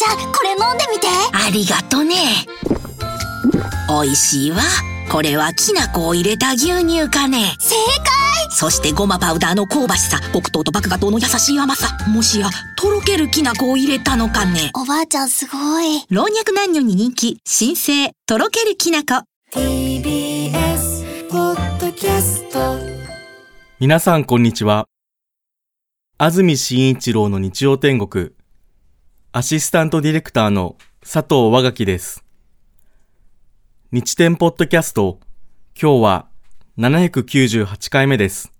ちゃんこれ飲んでみて。ありがとね。美味しいわ。これはきな粉を入れた牛乳かね。正解。そしてごまパウダーの香ばしさ。黒糖と麦芽糖の優しい甘さ。もしやとろけるきな粉を入れたのかね。おばあちゃんすごい。老若男女に人気。新生とろけるきな粉。TBS ポッドキャスト。皆さんこんにちは。安住紳一郎の日曜天国、アシスタントディレクターの佐藤和垣です。日天ポッドキャスト、今日は798回目です。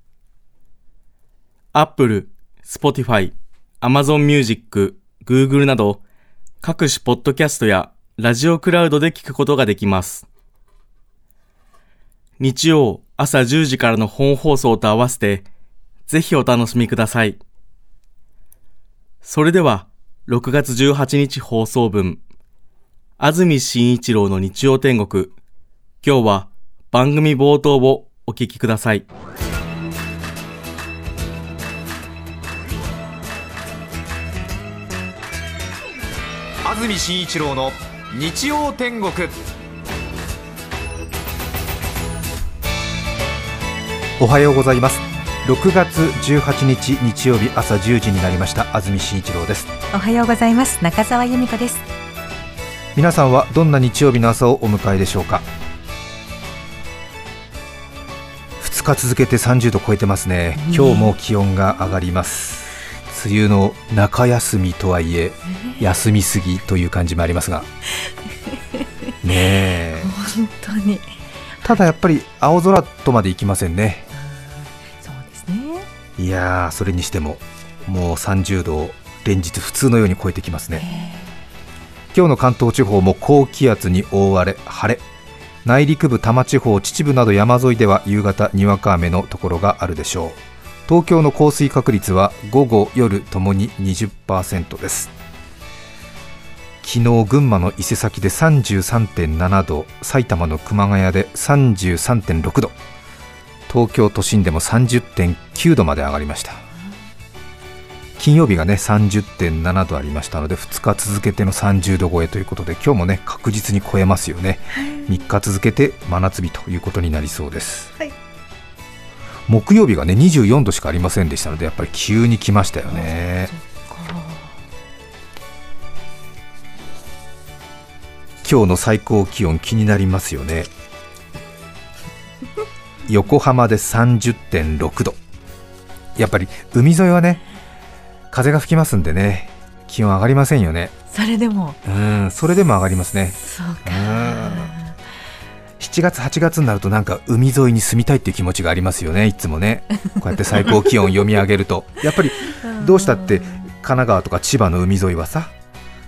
Apple、Spotify、Amazon Music、Google など各種ポッドキャストやラジオクラウドで聞くことができます。日曜朝10時からの本放送と合わせて、ぜひお楽しみください。それでは、6月18日放送分、安住紳一郎の日曜天国、今日は番組冒頭をお聞きください。安住紳一郎の日曜天国。おはようございます6月18日日曜日朝10時になりました。安住紳一郎です。おはようございます。中澤由美子です。皆さんはどんな日曜日の朝をお迎えでしょうか？2日続けて30度超えてますね。今日も気温が上がります。梅雨の中休みとはいえ。休みすぎという感じもありますが。ねえ。本当に。ただやっぱり青空とまでいきませんねいやーそれにしてももう30度を連日普通のように超えてきますね。今日の関東地方も高気圧に覆われ晴れ。内陸部多摩地方秩父など山沿いでは夕方にわか雨のところがあるでしょう。東京の降水確率は午後夜ともに20%です。昨日群馬の伊勢崎で33.7度埼玉の熊谷で33.6度東京都心でも30.9度まで上がりました。金曜日がね30.7度ありましたので2日続けての30度超えということで今日もね確実に超えますよね、3日続けて真夏日ということになりそうです、はい。木曜日がね24度しかありませんでしたのでやっぱり急に来ましたよね。今日の最高気温気になりますよね横浜で30.6度やっぱり海沿いはね風が吹きますんでね気温上がりませんよね。それでも。うんそれでも上がりますね。そうか。7月8月になるとなんか海沿いに住みたいっていう気持ちがありますよねいつもね。こうやって最高気温を読み上げると。やっぱりどうしたって神奈川とか千葉の海沿いはさ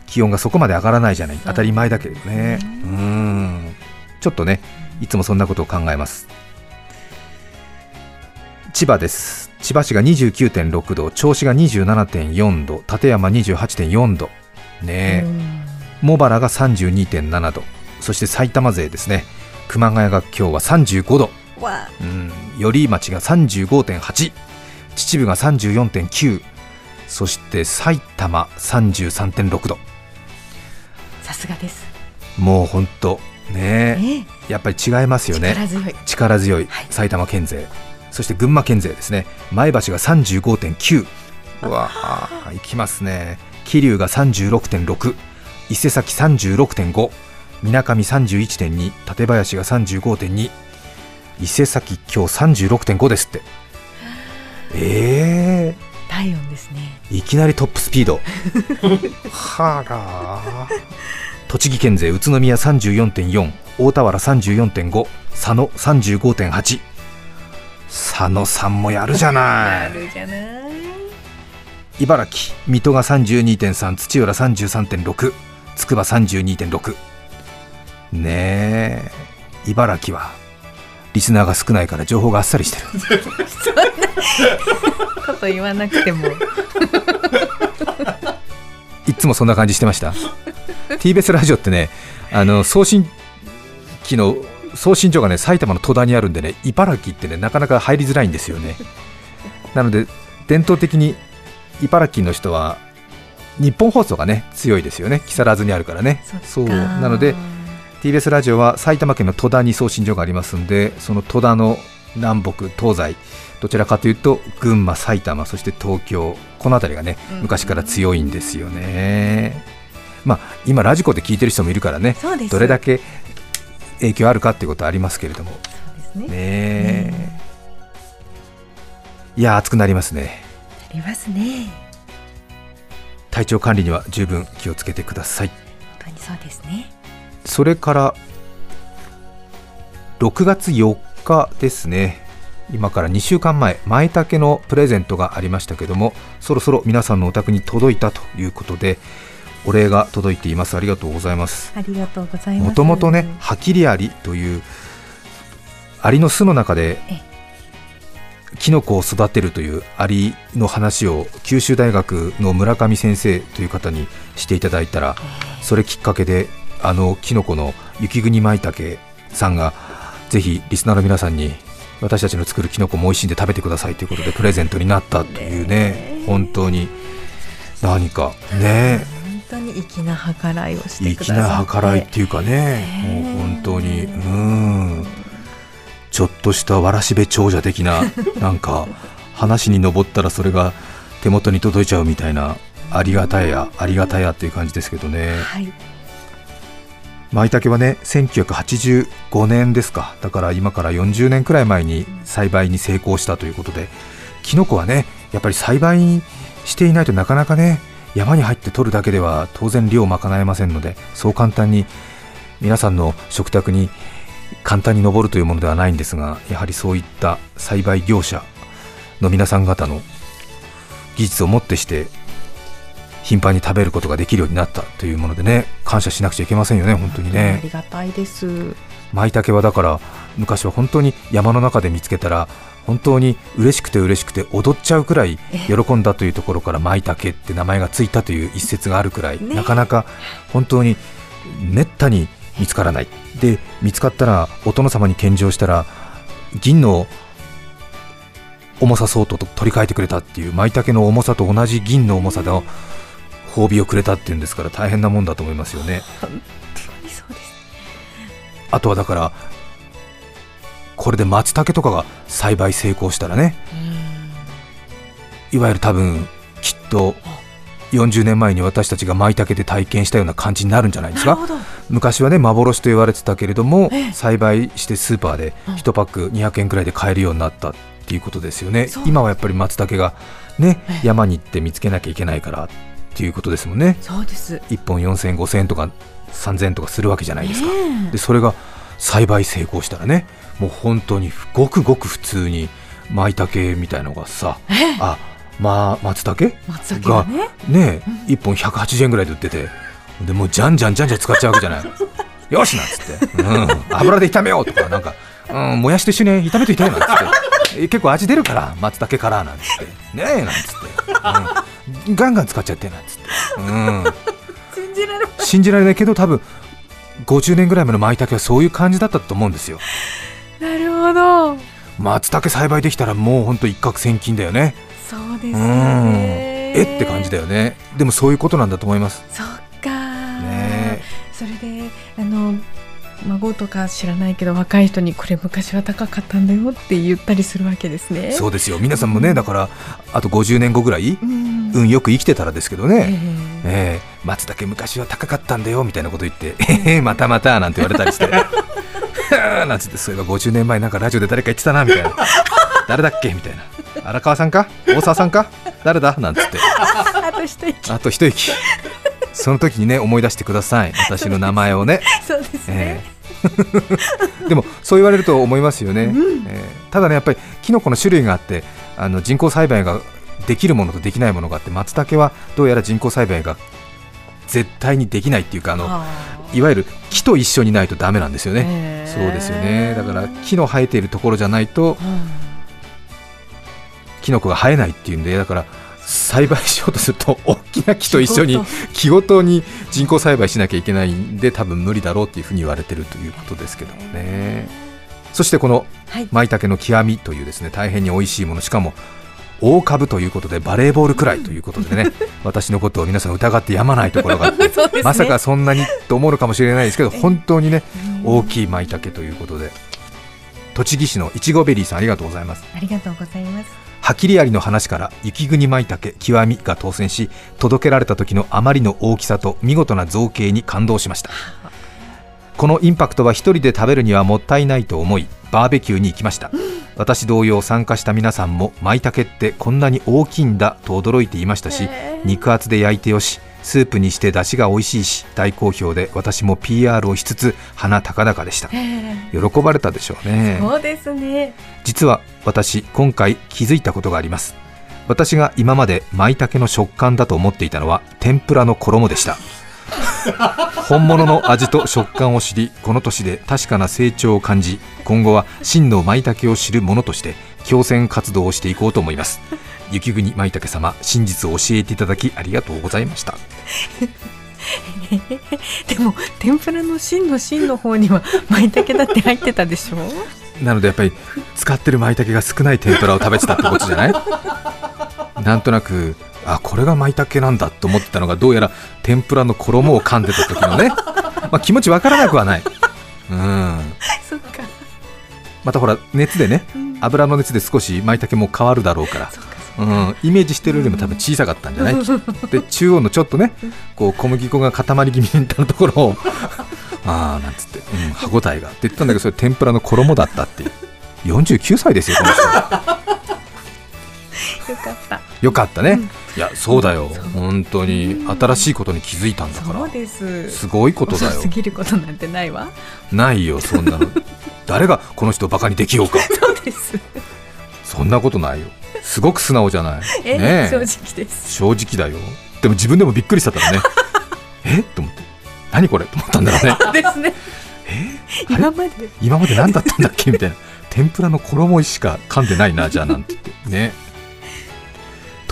気温がそこまで上がらないじゃない。当たり前だけれどね。うん。ちょっとねいつもそんなことを考えます千葉です。千葉市が29.6度銚子が27.4度館山28.4度。ねえ。茂原が32.7度。そして埼玉勢ですね。熊谷が今日は35度。わうん。寄居町が35.8秩父が34.9そして埼玉33.6度。さすがです。もう本当。ねねやっぱり違いますよね。力強い。力強い。埼玉県勢、そして群馬県勢ですね。前橋が35.9うわあいきますね。桐生が36.6伊勢崎36.5みなかみ31.2館林が35.2伊勢崎今日36.5ですって。え体温ですね。ー、いきなりトップスピード。はら栃木県勢宇都宮34.4大田原34.5佐野35.8佐野さんもやるじゃない。るじゃない茨城水戸が32.3土浦33.6筑波32.6ねえ茨城はリスナーが少ないから情報があっさりしてる。こと言わなくても。いっつもそんな感じしてました？TBS ラジオってねあの送信機の送信所がね埼玉の戸田にあるんでね茨城ってねなかなか入りづらいんですよね。なので伝統的に茨城の人は日本放送がね強いですよね。木更津にあるからね。そっか。なので TBS ラジオは埼玉県の戸田に送信所がありますんでその戸田の南北東西どちらかというと群馬埼玉そして東京この辺りがねうん昔から強いんですよね、まあ今ラジコで聞いてる人もいるからね。どれだけ影響あるかっていうことはありますけれども。そうですね。ねえ。いや暑くなりますね。ありますね。体調管理には十分気をつけてください。本当にそうですね。それから6月4日ですね。今から2週間前舞茸のプレゼントがありましたけどもそろそろ皆さんのお宅に届いたということでお礼が届いています。ありがとうございます。ありがとうございます。もともとねハキリアリというアリの巣の中でえキノコを育てるというアリの話を九州大学の村上先生という方にしていただいたらそれきっかけであのキノコの雪国舞茸さんがぜひリスナーの皆さんに私たちの作るキノコも美味しいんで食べてくださいということでプレゼントになったというね。本当に。何かね。本当に粋な計らいをしてくださ粋って。な計らいっていうかねねもう本当に。うん。ちょっとしたわらしべ長者的な なんか話に上ったらそれが手元に届いちゃうみたいなありがたやありがたやっていう感じですけどね。はい。舞茸はね1985年ですか。だから今から40年くらい前に栽培に成功したということでキノコはねやっぱり栽培していないとなかなかね山に入って取るだけでは当然量を賄えませんのでそう簡単に皆さんの食卓に簡単に上るというものではないんですがやはりそういった栽培業者の皆さん方の技術をもってして頻繁に食べることができるようになったというものでね感謝しなくちゃいけませんよね本当にあねりがたいです。舞茸はだから昔は本当に山の中で見つけたら本当に嬉しくて嬉しくて踊っちゃうくらい喜んだというところから舞茸って名前がついたという一説があるくらい、ね。なかなか本当にめったに見つからない。で見つかったらお殿様に献上したら銀の重さ相当と取り替えてくれたっていう舞茸の重さと同じ銀の重さの褒美をくれたっていうんですから大変なもんだと思いますよね。本当にそうです。あとはだからこれで松茸とかが栽培成功したらね。いわゆる多分きっと40年前に私たちが舞茸で体験したような感じになるんじゃないですか。昔はね幻と言われてたけれどもええ。栽培してスーパーでうん1パック200円くらいで買えるようになったっていうことですよね。今はやっぱり松茸がねええ。山に行って見つけなきゃいけないからっていうことですもんね。そうです。1本4000円5000円とか3000円とかするわけじゃないですか。でそれが栽培成功したらねもう本当にごくごく普通に舞茸みたいのがさあまあ松茸？松茸がねね1本180円ぐらいで売っててでもうじゃんじゃんじゃんじゃん使っちゃうわけじゃない。よしなんつって、うん、油で炒めようとかなんか、うん、もやしと一緒に炒めといてなんつって。え結構味出るから松茸からなんつって。ねえなんつって、うん、ガンガン使っちゃってなんつって、うん、信じられ信じられないけど多分50年ぐらい前の舞茸はそういう感じだったと思うんですよ。なるほど。松茸栽培できたらもうほんと一攫千金だよね。そうですね。えって感じだよね。でもそういうことなんだと思います。そっか、ね。それであの孫とか知らないけど若い人にこれ昔は高かったんだよって言ったりするわけですね。そうですよ。皆さんもねだからあと50年後ぐらい？うん。運よく生きてたらですけどえね、えええ松茸昔は高かったんだよみたいなこと言って「ええまたまた」なんて言われたりして「なんつってそういえば50年前なんかラジオで誰か言ってたなみたいな「誰だっけ?」みたいな「荒川さんか？大沢さんか？誰だ?」なんつって。あと一息。あと一息。その時にね思い出してください。私の名前をね、そうですね、ええ。でもそう言われると思いますよね、ええ。ただねやっぱりキノコの種類があってあの人工栽培ができるものとできないものがあって松茸はどうやら人工栽培が絶対にできないっていうかあのあ。いわゆる木と一緒にないとダメなんですよね、そうですよね。だから木の生えているところじゃないとーうん。キノコが生えないっていうんでだから栽培しようとすると大きな木と一緒に木ごとに人工栽培しなきゃいけないんで多分無理だろうっていうふうに言われてるということですけどもね。そしてこのはい。舞茸の極みというですね大変に美味しいもの。しかも大株ということでバレーボールくらいということでね 私のことを皆さん疑ってやまないところがあって、ね。まさかそんなにと思うのかもしれないですけど本当にね大きい舞茸ということで。栃木市のいちごベリーさんありがとうございます。ありがとうございます。ハキリアリの話から雪国舞茸極みが当選し届けられた時のあまりの大きさと見事な造形に感動しました。このインパクトは一人で食べるにはもったいないと思いバーベキューに行きました 私同様参加した皆さんも舞茸ってこんなに大きいんだと驚いていましたし肉厚で焼いてよしスープにして出汁が美味しいし大好評で私も PR をしつつ鼻高々でした。喜ばれたでしょうね。そうですね。実は私今回気づいたことがあります。私が今まで舞茸の食感だと思っていたのは天ぷらの衣でした 本物の味と食感を知りこの年で確かな成長を感じ今後は真の舞茸を知る者として強戦活動をしていこうと思います。雪国舞茸様真実を教えていただきありがとうございました。でも天ぷらの芯の芯の方には舞茸だって入ってたでしょ？なのでやっぱり使ってる舞茸が少ない天ぷらを食べてたってことじゃない？なんとなくあこれが舞茸なんだと思ってたのがどうやら天ぷらの衣を噛んでた時のね、まあ、気持ちわからなくはない、うん、そっか。またほら熱でね油の熱で少し舞茸も変わるだろうから。うん、イメージしてるよりも多分小さかったんじゃない、で中央のちょっとねこう小麦粉が塊気味になるところを ああなんつって、うん、歯ごたえが。って言ったんだけどそれ天ぷらの衣だったっていう。49歳ですよこの人。よ かった。よかったね、いやそうだよ。本当に新しいことに気づいたんだかそうらです。すごいことだよ。遅すぎることなんてないわ。ないよそんなの。誰がこの人をバカにできようか。そうです。そんなことないよ。すごく素直じゃない。え、ねえ。正直です。正直だよ。でも自分でもびっくりしたからね。え？と思って。何これ？と思ったんだろうね。ですね。あれ？今まで。今まで何だったんだっけ？みたいな。天ぷらの衣しか噛んでないなじゃあなんて言って。ね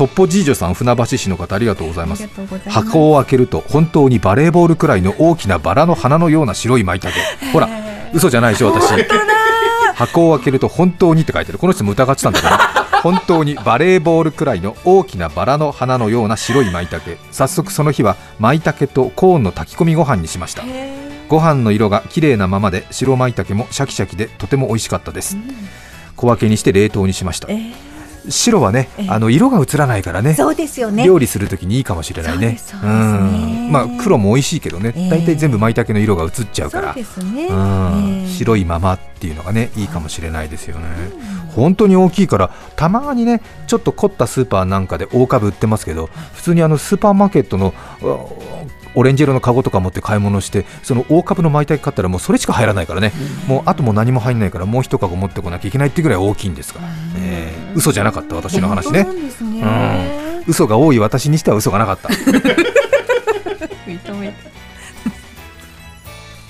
トッポジージョさん船橋市の方ありがとうございます。箱を開けると本当にバレーボールくらいの大きなバラの花のような白い舞茸。ほら嘘じゃないでしょ私。箱を開けると本当にって書いてる。この人も疑ってたんだけど本当にバレーボールくらいの大きなバラの花のような白い舞茸。早速その日は舞茸とコーンの炊き込みご飯にしました。ご飯の色が綺麗なままで白舞茸もシャキシャキでとても美味しかったです、小分けにして冷凍にしましたえー白はね、あの色が映らないからねそうですよね。料理するときにいいかもしれないね。そううん。まあ黒も美味しいけどね、ええ。大体全部舞茸の色が映っちゃうから。そうですね、うん。えー白いままっていうのがねいいかもしれないですよね、本当に大きいからたまにねちょっと凝ったスーパーなんかで大株売ってますけど普通にあのスーパーマーケットのうオレンジ色のカゴとか持って買い物してその大株の舞茸買ったらもうそれしか入らないからね、もうあともう何も入んないからもう一カゴ持ってこなきゃいけないってぐらい大きいんですから、えー嘘じゃなかった私の話ね。ね、うん。嘘が多い私にしては嘘がなかった。こ認めて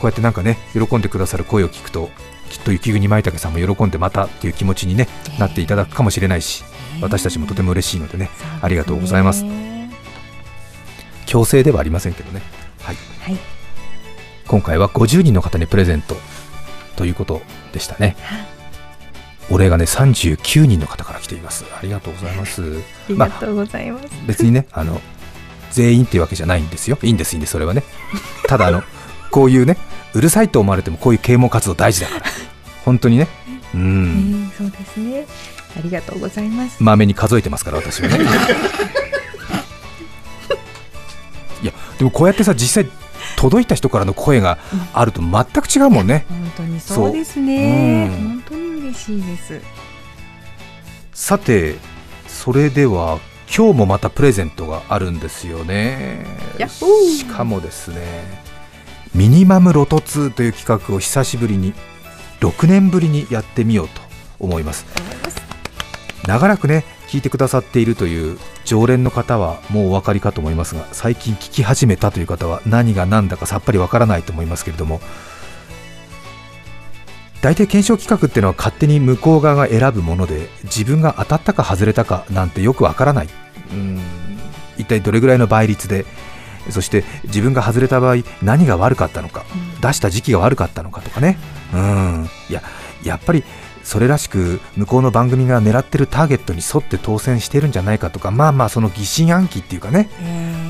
うやってなんかね喜んでくださる声を聞くときっと雪国舞茸さんも喜んでまたっていう気持ちに、ね、なっていただくかもしれないし私たちもとても嬉しいのでね。ありがとうございます強制ではありませんけどね、はい、はい。今回は50人の方にプレゼントということでしたね。お礼がね39人の方から来ています。ありがとうございます。ありがとうございます、別にねあの全員っていうわけじゃないんですよ。いいんですいいんですそれはね。ただあの こういうねうるさいと思われてもこういう啓蒙活動大事だから。本当にね。うえんーそうですね。ありがとうございます。まめに数えてますから私はねでもこうやってさ実際届いた人からの声があると全く違うもんね。本当にそうですね。そう。うん。本当に嬉しいです。さてそれでは今日もまたプレゼントがあるんですよね。しかもですねミニマムロト2という企画を久しぶりに6年ぶりにやってみようと思います長らくね聞いてくださっているという常連の方はもうお分かりかと思いますが最近聞き始めたという方は何が何だかさっぱりわからないと思いますけれども大体検証企画っていうのは勝手に向こう側が選ぶもので自分が当たったか外れたかなんてよくわからない。うん一体どれぐらいの倍率でそして自分が外れた場合何が悪かったのか、出した時期が悪かったのかとかね。うんいややっぱりそれらしく向こうの番組が狙ってるターゲットに沿って当選してるんじゃないかとかまあまあその疑心暗鬼っていうかね、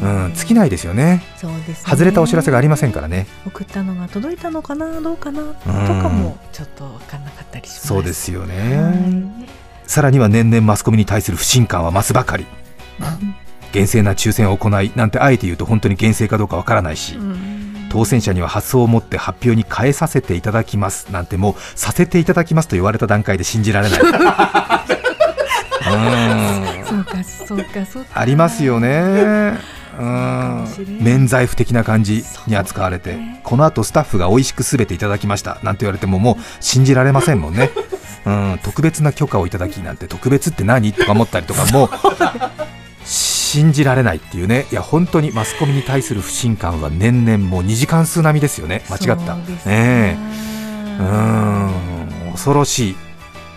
うん、尽きないですよね。そうですね。外れたお知らせがありませんからね。送ったのが届いたのかなどうかなとかもちょっと分かんなかったりします。そうですよはねさらには年々マスコミに対する不信感は増すばかり。厳正な抽選を行いなんてあえて言うと本当に厳正かどうかわからないし、いうん当選者には発送を持って発表に変えさせていただきますなんてもうさせていただきますと言われた段階で信じられない。うんそうかそうかそうか。ありますよね。うん。免罪符的な感じに扱われて、ねこの後スタッフが美味しくすべていただきましたなんて言われてももう信じられませんもんね、うん、特別な許可をいただきなんて特別って何？とか思ったりとかも信じられないっていうね。いや本当にマスコミに対する不信感は年々もう2時間数並みですよね。間違った。ね。えうーん。恐ろしい。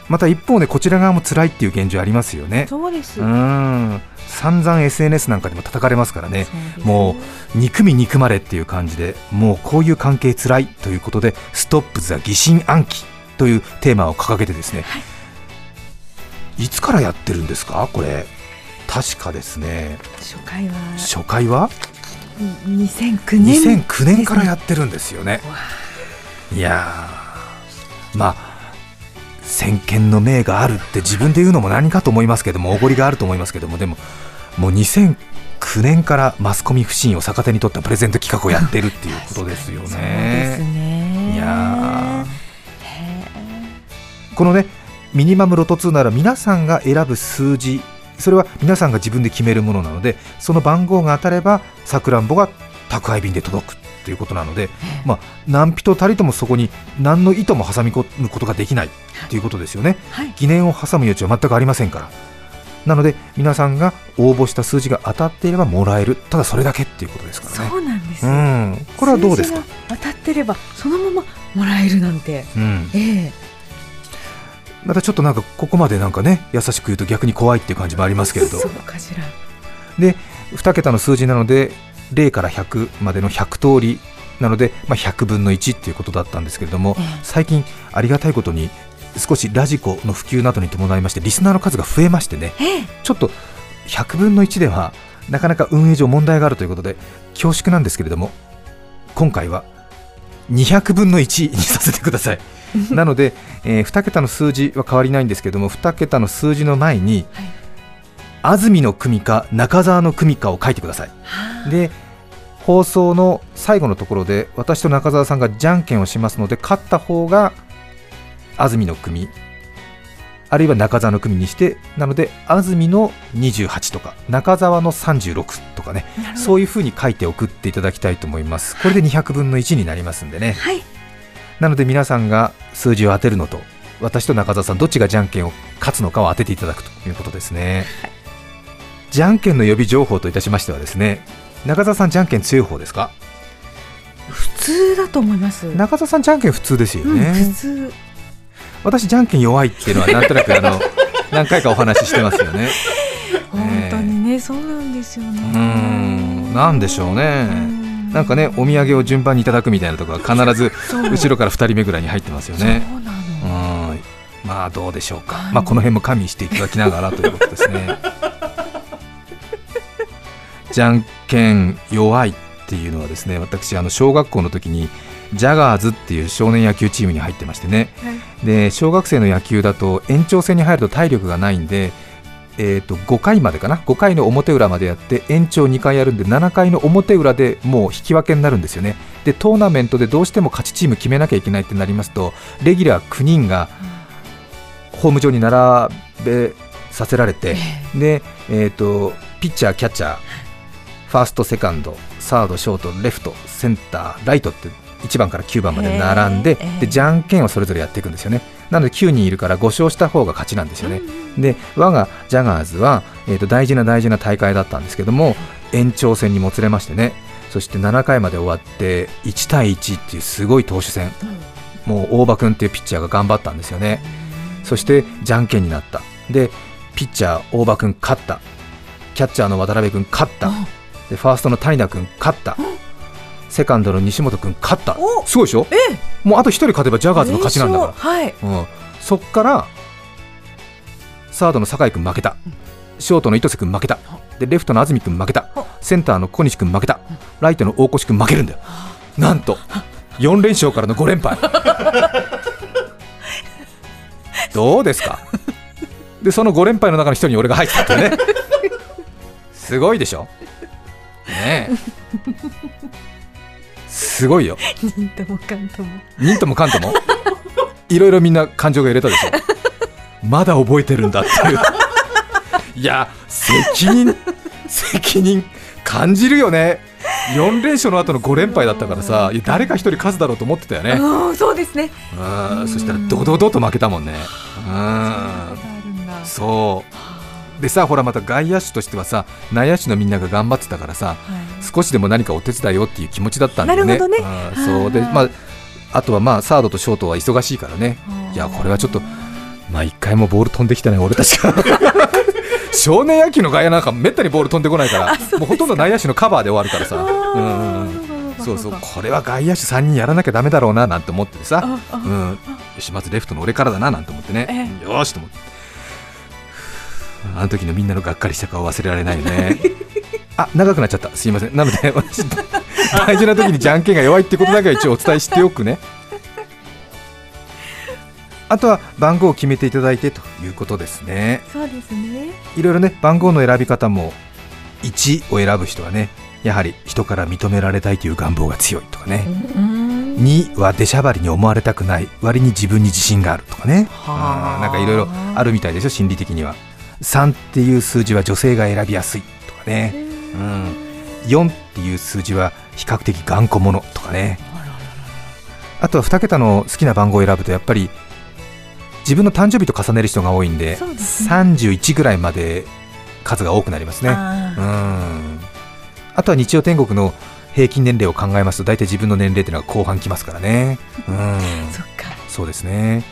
また一方でこちら側も辛いっていう現状ありますよね。そうです。うーん。散々 SNS なんかでも叩かれますからね。そうもう憎み憎まれっていう感じでもうこういう関係辛いということで「ストップ・ザ・疑心暗鬼」というテーマを掲げてですね、い、つからやってるんですか？これ確かですね。初回は。初回は？2009年2009年からやってるんですよね。いやー。まあ先見の明があるって自分で言うのも何かと思いますけどもおごりがあると思いますけどもでももう2009年からマスコミ不信を逆手に取ったプレゼント企画をやってるっていうことですよそうですね。ねいやー。このねミニマムロト2なら皆さんが選ぶ数字それは皆さんが自分で決めるものなのでその番号が当たればさくらんぼが宅配便で届くということなので、まあ、何人たりともそこに何の意図も挟み込むことができないということですよね。はい。疑念を挟む余地は全くありませんから。なので皆さんが応募した数字が当たっていればもらえる。ただそれだけっていうことですからね。そうなんです。うよん。これはどうですか？当たってればそのままもらえるなんて。うん、ええまたちょっとなんかここまでなんかね優しく言うと逆に怖いっていう感じもありますけれど。で2桁の数字なので0から100までの100通りなので、まあ、100分の1っていうことだったんですけれども、ええ。最近ありがたいことに少しラジコの普及などに伴いましてリスナーの数が増えましてねええ。ちょっと100分の1ではなかなか運営上問題があるということで恐縮なんですけれども今回は200分の1にさせてください。なので、え2桁の数字は変わりないんですけども2桁の数字の前に、はい。安住の組か中澤の組かを書いてください。で放送の最後のところで私と中澤さんがじゃんけんをしますので勝った方が安住の組あるいは中澤の組にしてなので安住の28とか中澤の36とかねそういうふうに書いて送っていただきたいと思います。これで200分の1になりますんでね。はい。なので皆さんが数字を当てるのと私と中澤さんどっちがじゃんけんを勝つのかを当てていただくということですね、じゃんけんの予備情報といたしましてはですね中澤さんじゃんけん強い方ですか？普通だと思います。中澤さんじゃんけん普通ですようん、ね、普通私じゃんけん弱いっていうのはなんとなくあの 何回かお話ししてますよね。本当にねそうなんですよね。うーん。なんでしょうね。なんかねお土産を順番にいただくみたいなところが必ず後ろから2人目ぐらいに入ってますよね。そうなの。うん。まあどうでしょうか、まあ、この辺も加味していただきながらということですね。じゃんけん弱いっていうのはですね私あの小学校の時にジャガーズっていう少年野球チームに入ってましてね。で小学生の野球だと延長戦に入ると体力がないんで、えー、と5回までかな？5回の表裏までやって延長2回やるんで7回の表裏でもう引き分けになるんですよね。でトーナメントでどうしても勝ちチーム決めなきゃいけないってなりますとレギュラー9人がホーム上に並べさせられて、で、えー、とピッチャー、キャッチャーファースト、セカンドサード、ショート、レフトセンター、ライトって1番から9番まで並んででじゃんけんをそれぞれやっていくんですよね。なので9人いるから5勝した方が勝ちなんですよね、で我がジャガーズは、えー、と大事な大事な大会だったんですけども延長戦にもつれましてね。そして7回まで終わって1対1っていうすごい投手戦、もう大場君っていうピッチャーが頑張ったんですよね、そしてじゃんけんになった。でピッチャー大場君勝った。キャッチャーの渡辺君勝ったでファーストの谷田君勝った。セカンドの西本君勝った。お。すごいでしょ？もうあと1人勝てばジャガーズの勝ちなんだから。はい。うん、そっからサードの酒井君負けた。ショートの糸瀬君負けた。でレフトの安住君負けた。センターの小西君負けた。ライトの大越君負けるんだよ。なんと4連勝からの5連敗。どうですか？でその5連敗の中の一人に俺が入ってたってね。すごいでしょ？ね。えすごいよ。忍ともかんとも。忍ともかんとも。いろいろみんな感情が入れたでしょ。まだ覚えてるんだっていう。いや責任責任感じるよね。4連勝の後の5連敗だったからさ誰か一人勝つだろうと思ってたよね。うんそうですね。うんそしたらドドドと負けたもんね。うん。そうでさほらまた外野手としてはさ内野手のみんなが頑張ってたからさはい。少しでも何かお手伝いをっていう気持ちだったんだよね。なるほどね。うんそうで、はい。まあ、あとはまあサードとショートは忙しいからね、い。やこれはちょっと、まあ、一回もボール飛んできてない俺たちが。少年野球の外野なんかめったにボール飛んでこないからもうほとんど内野手のカバーで終わるからさ、うんそうそうこれは外野手3人やらなきゃだめだろうななんて思っててさ、うん、よしまずレフトの俺からだななんて思ってね、よーしと思ってあの時のみんなのがっかりした顔忘れられないよね。あ長くなっちゃった。すいません。なので私 大事な時にじゃんけんが弱いってことだけは一応お伝えしておくね。あとは番号を決めていただいてということですね。そうですね。いろいろね番号の選び方も1を選ぶ人はねやはり人から認められたいという願望が強いとかね、うん2は出しゃばりに思われたくない。割に自分に自信があるとかね。なんかいろいろあるみたいですよ心理的には3っていう数字は女性が選びやすいとかね、うん、4っていう数字は比較的頑固者とかね。あとは2桁の好きな番号を選ぶとやっぱり自分の誕生日と重ねる人が多いんでですね。31ぐらいまで数が多くなりますね。あうん。あとは日曜天国の平均年齢を考えますと大体自分の年齢っていうのが後半きますからね。うん。ー そっか。そうですね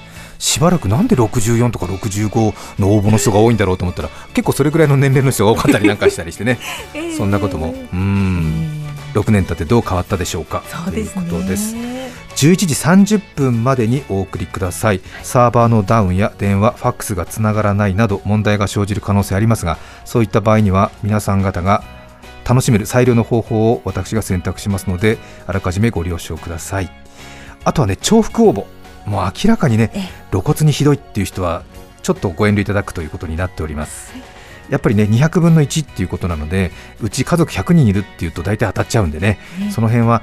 しばらくなんで64とか65の応募の人が多いんだろうと思ったら結構それぐらいの年齢の人が多かったりなんかしたりしてね。そんなことも。うん。6年経ってどう変わったでしょうか？ということです。11時30分までにお送りください。サーバーのダウンや電話ファックスがつながらないなど問題が生じる可能性ありますがそういった場合には皆さん方が楽しめる最良の方法を私が選択しますのであらかじめご了承ください。あとはね重複応募もう明らかにねえ露骨にひどいっていう人はちょっとご遠慮いただくということになっております。やっぱりね200分の1っていうことなのでうち家族100人いるっていうと大体当たっちゃうんでねその辺は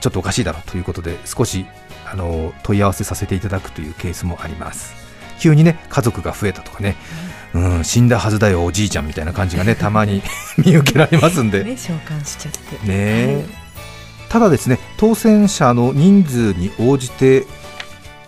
ちょっとおかしいだろうということで少しあの問い合わせさせていただくというケースもあります。急にね家族が増えたとかね、うん、死んだはずだよおじいちゃんみたいな感じがね たまに 見受けられますんで。ね召喚しちゃって。ねえ。ただですね当選者の人数に応じて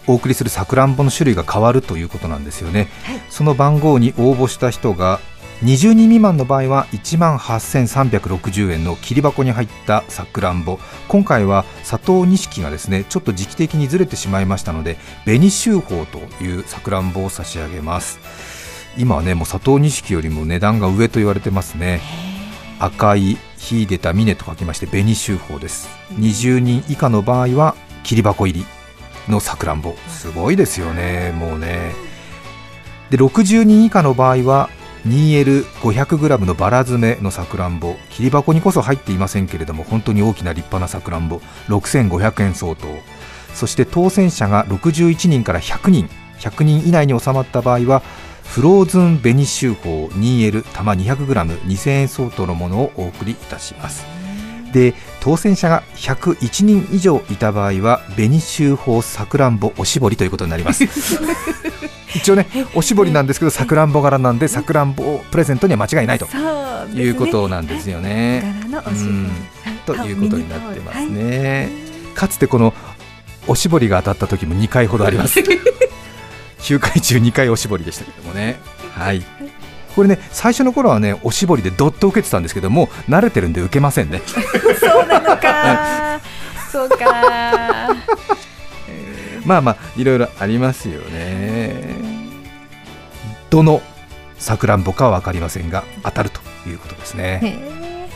お送りするさくらんぼの種類が変わるということなんですよね、その番号に応募した人が20人未満の場合は1万8360円の切り箱に入ったさくらんぼ。今回は佐藤錦がですねちょっと時期的にずれてしまいましたので紅秀峰というさくらんぼを差し上げます。今はねもう佐藤錦よりも値段が上と言われてますね。赤い秀でた峰と書きまして紅秀峰です。20人以下の場合は切り箱入りのさくらんぼ。すごいですよね。もうね。で60人以下の場合は 2L500g のバラ詰めのさくらんぼ。切り箱にこそ入っていませんけれども本当に大きな立派なさくらんぼ。6500円相当。そして当選者が61人から100人。100人以内に収まった場合はフローズン紅秀峰 2L 玉 200g2000 円相当のものをお送りいたします。で当選者が101人以上いた場合は紅秀峰さくらんぼおしぼりということになります 一応ねおしぼりなんですけどさくらんぼ柄なんでさくらんぼをプレゼントには間違いないということなんですよね。ということになってますね。かつてこのおしぼりが当たった時も2回ほどあります。9回中2回おしぼりでしたけどもね。はい。これね最初の頃はねおしぼりでどっと受けてたんですけどもう慣れてるんで受けませんね。そうなのか そうか まあまあいろいろありますよね。どのさくらんぼかは分かりませんが当たるということですね。へ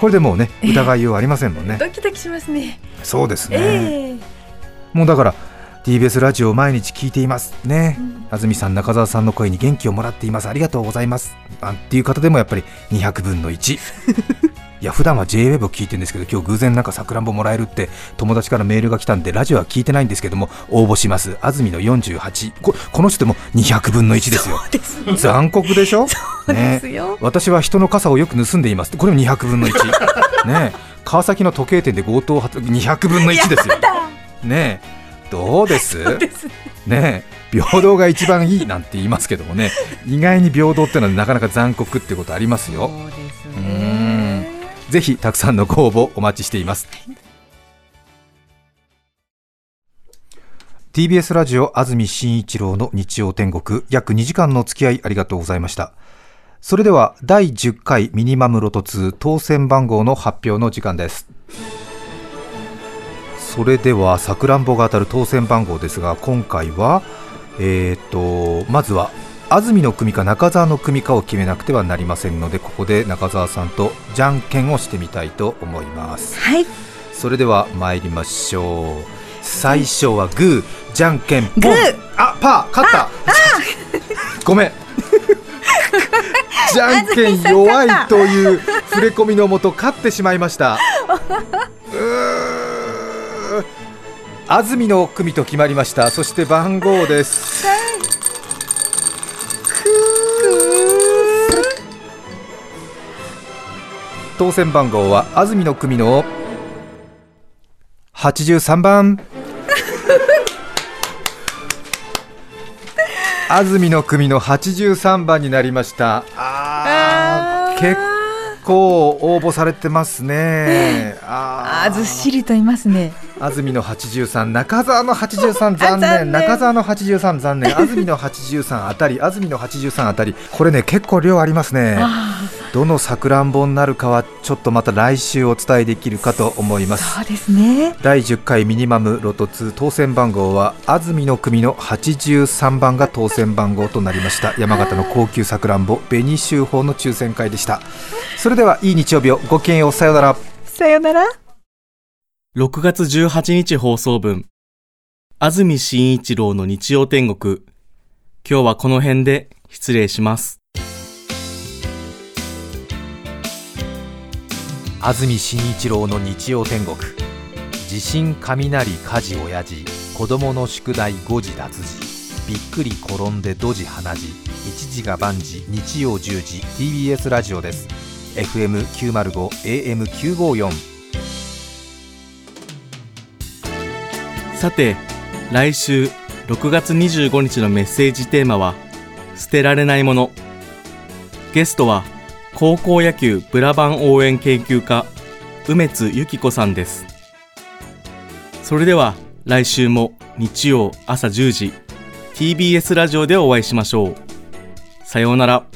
これでもうね疑いようありませんもんね。ードキドキしますねそうですね。ええもうだから TBS ラジオを毎日聞いています。ね、安住さん中澤さんの声に元気をもらっています。ありがとうございます。あっていう方でもやっぱり200分の1 いや普段は JWEB を聞いてるんですけど今日偶然なんかさくらんぼもらえるって友達からメールが来たんでラジオは聞いてないんですけども応募します。安住の48ここの人でも200分の1ですよ。残酷でしょ？そうですよ。私は人の傘をよく盗んでいます。これも200分の1 ね。え川崎の時計店で強盗を発200分の1ですよ。ね。えどうです？ね。え平等が一番いいなんて言いますけどもね。意外に平等っていうのはなかなか残酷ってことありますよ。そうですうね。ん。ぜひたくさんのご応募お待ちしています。TBS ラジオ安住紳一郎の日曜天国。約2時間の付き合いありがとうございました。それでは第10回ミニマムロト2当選番号の発表の時間ですそれではさくらんぼが当たる当選番号ですが今回はえー、とまずは安住の組か中澤の組かを決めなくてはなりませんのでここで中澤さんとじゃんけんをしてみたいと思います。はい。それでは参りましょう。最初はグーじゃんけんポン。あパー勝った。ごめん。じゃんけん弱いという触れ込みのもと勝ってしまいました。うー安住の組と決まりました。そして番号です。当選番号は安住の組の83番。安住の組の83番になりました。あー。結構応募されてますね。ああーずっしりといますね。安住の83中澤の83残念。残念。中澤の83残念。安住の83 あたり安住の83あたり。これね結構量ありますね。あどのさくらんぼになるかはちょっとまた来週お伝えできるかと思いまあ、す。そうですね。第10回ミニマムロト2当選番号は安住の組の83番が当選番号となりました。山形の高級さくらんぼ紅秀峰の抽選会でした。それではいい日曜日をごきげんよう。さようなら。さよなら。6月18日放送分、安住紳一郎の日曜天国。今日はこの辺で失礼します。安住紳一郎の日曜天国。地震雷火事親父。子供の宿題誤字脱字。びっくり転んでドジ鼻字一時が万事。日曜10時。TBS ラジオです。FM905 AM954 さて、来週6月25日のメッセージテーマは、捨てられないもの。ゲストは、高校野球ブラバン応援研究家、梅津由紀子さんです。それでは、来週も日曜朝10時、TBS ラジオでお会いしましょう。さようなら。